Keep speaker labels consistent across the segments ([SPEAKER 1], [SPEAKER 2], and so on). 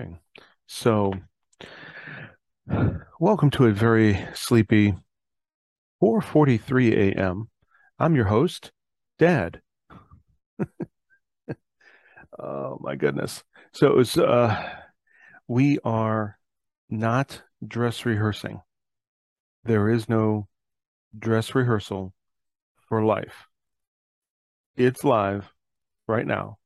[SPEAKER 1] Morning. So, welcome to a very sleepy 4:43 a.m. I'm your host, Dad. oh my goodness. So it was uh we are not dress rehearsing. There is no dress rehearsal for life. It's live right now.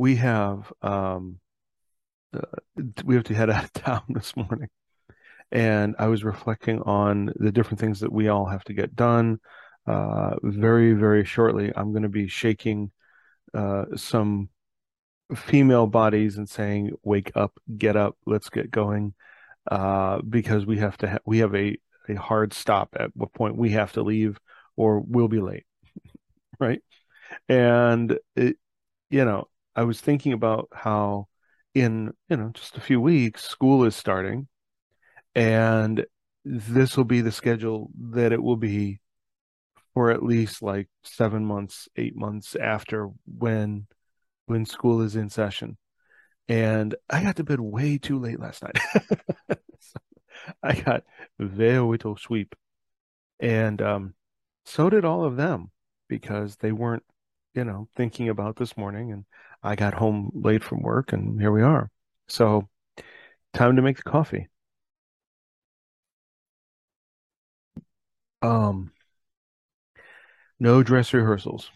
[SPEAKER 1] We have um uh, we have to head out of town this morning. And I was reflecting on the different things that we all have to get done. Uh, very, very shortly, I'm going to be shaking uh, some female bodies and saying, "Wake up, get up, let's get going," uh, because we have to. Ha- we have a a hard stop at what point we have to leave or we'll be late, right? And it, you know, I was thinking about how in you know just a few weeks school is starting, and this will be the schedule that it will be for at least like seven months, eight months after when when school is in session. And I got to bed way too late last night. so I got very little sleep. And um, so did all of them because they weren't, you know, thinking about this morning. And I got home late from work and here we are. So time to make the coffee. Um, no dress rehearsals.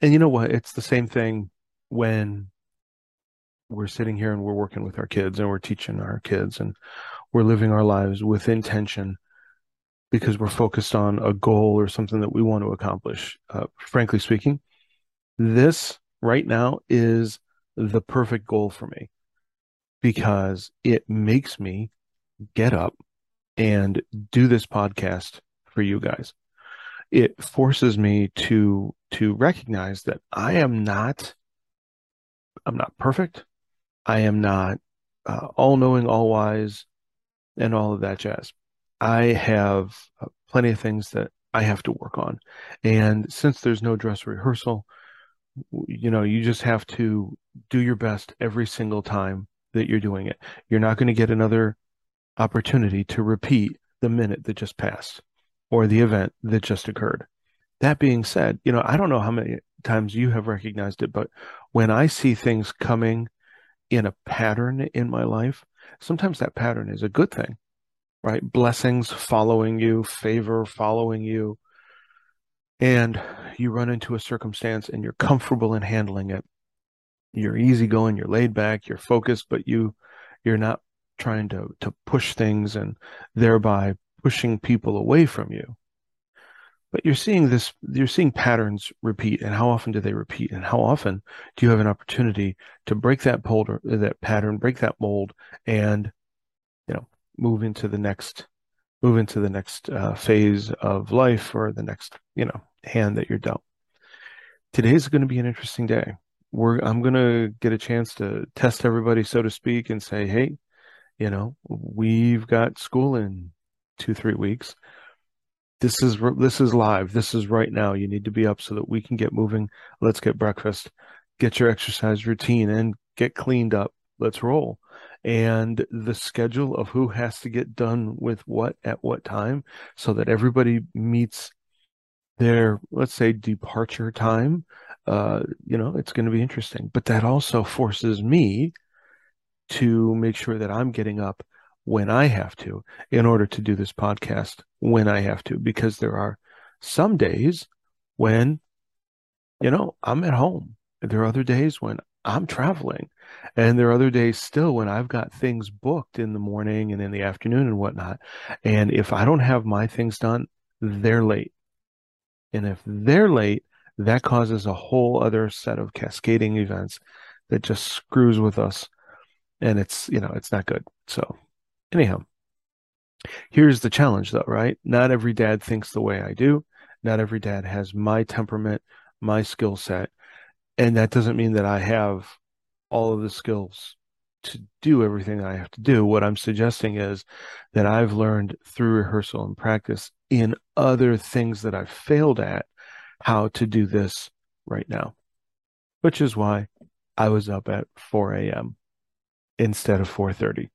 [SPEAKER 1] And you know what? It's the same thing when we're sitting here and we're working with our kids and we're teaching our kids and we're living our lives with intention because we're focused on a goal or something that we want to accomplish. Uh, frankly speaking, this right now is the perfect goal for me because it makes me get up and do this podcast for you guys. It forces me to to recognize that I am not I'm not perfect. I am not uh, all knowing, all wise, and all of that jazz. I have uh, plenty of things that I have to work on. And since there's no dress rehearsal, you know, you just have to do your best every single time that you're doing it. You're not going to get another opportunity to repeat the minute that just passed or the event that just occurred. That being said, you know, I don't know how many times you have recognized it, but when I see things coming in a pattern in my life, sometimes that pattern is a good thing, right? Blessings following you, favor following you. And you run into a circumstance and you're comfortable in handling it. You're easygoing, you're laid back, you're focused, but you you're not trying to to push things and thereby pushing people away from you. But you're seeing this, you're seeing patterns repeat, and how often do they repeat? And how often do you have an opportunity to break that polder, that pattern, break that mold, and you know, move into the next, move into the next uh, phase of life or the next, you know, hand that you're dealt. Today is going to be an interesting day. We're, I'm going to get a chance to test everybody, so to speak, and say, hey, you know, we've got school in two, three weeks this is this is live. This is right now. You need to be up so that we can get moving. Let's get breakfast, get your exercise routine, and get cleaned up. Let's roll. And the schedule of who has to get done with what at what time, so that everybody meets their let's say departure time. Uh, you know, it's going to be interesting. But that also forces me to make sure that I'm getting up when I have to in order to do this podcast when I have to, because there are some days when, you know, I'm at home. There are other days when I'm traveling. And there are other days still when I've got things booked in the morning and in the afternoon and whatnot. And if I don't have my things done, they're late. And if they're late, that causes a whole other set of cascading events that just screws with us. And it's, you know, it's not good. So Anyhow, here's the challenge though, right? Not every dad thinks the way I do. Not every dad has my temperament, my skill set. And that doesn't mean that I have all of the skills to do everything that I have to do. What I'm suggesting is that I've learned through rehearsal and practice in other things that I've failed at how to do this right now. which is why I was up at 4 a.m. instead of 4:30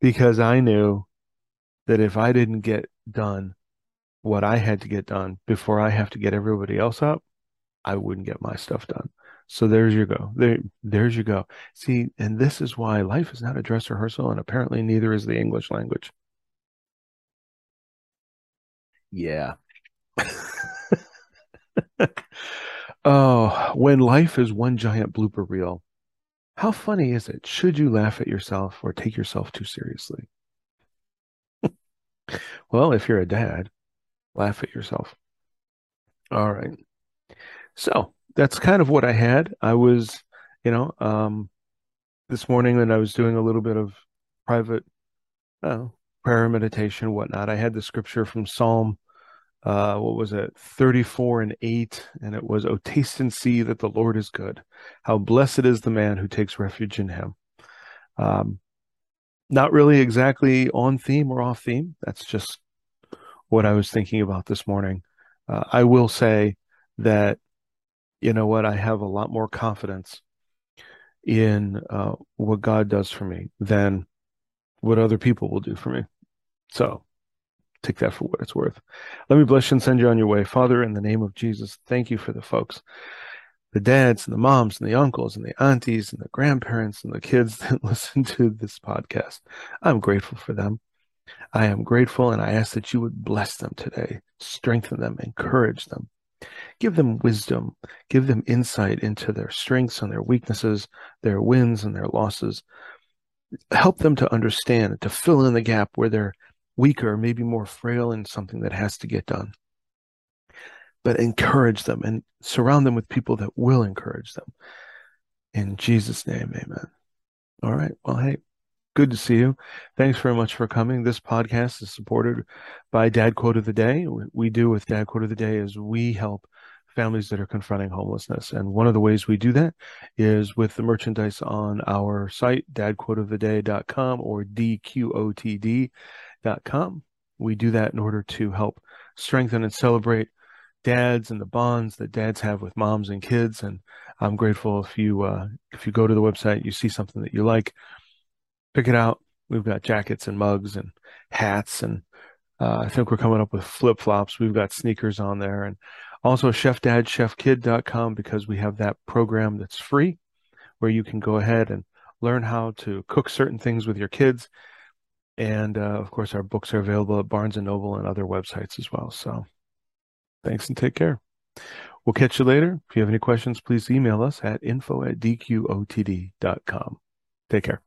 [SPEAKER 1] because I knew that if I didn't get done what I had to get done before I have to get everybody else up, I wouldn't get my stuff done. So there's your go. There, there's your go. See, and this is why life is not a dress rehearsal, and apparently neither is the English language. Yeah. oh, when life is one giant blooper reel, how funny is it? Should you laugh at yourself or take yourself too seriously? well, if you're a dad, laugh at yourself. All right. So that's kind of what I had. I was, you know, um, this morning when I was doing a little bit of private uh, prayer meditation, whatnot, I had the scripture from Psalm, uh, what was it, 34 and 8, and it was, Oh, taste and see that the Lord is good. How blessed is the man who takes refuge in him. Um, not really exactly on theme or off theme. That's just what I was thinking about this morning. Uh, I will say that you know what? I have a lot more confidence in uh, what God does for me than what other people will do for me. So take that for what it's worth. Let me bless you and send you on your way. Father, in the name of Jesus, thank you for the folks, the dads and the moms and the uncles and the aunties and the grandparents and the kids that listen to this podcast. I'm grateful for them. I am grateful and I ask that you would bless them today, strengthen them, encourage them, Give them wisdom, give them insight into their strengths and their weaknesses, their wins and their losses. Help them to understand, to fill in the gap where they're weaker, maybe more frail in something that has to get done. But encourage them and surround them with people that will encourage them. In Jesus' name, amen. All right. Well, hey, Good to see you. Thanks very much for coming. This podcast is supported by Dad Quote of the Day. We do with Dad Quote of the Day is we help families that are confronting homelessness. And one of the ways we do that is with the merchandise on our site, dadquoteoftheday.com or dqotd.com. We do that in order to help strengthen and celebrate dads and the bonds that dads have with moms and kids. And I'm grateful if you uh, if you go to the website, you see something that you like pick it out. We've got jackets and mugs and hats, and uh, I think we're coming up with flip flops. We've got sneakers on there, and also chefdadchefkid.com because we have that program that's free where you can go ahead and learn how to cook certain things with your kids. And uh, of course, our books are available at Barnes and Noble and other websites as well. So thanks and take care. We'll catch you later. If you have any questions, please email us at info at dqotd.com. Take care.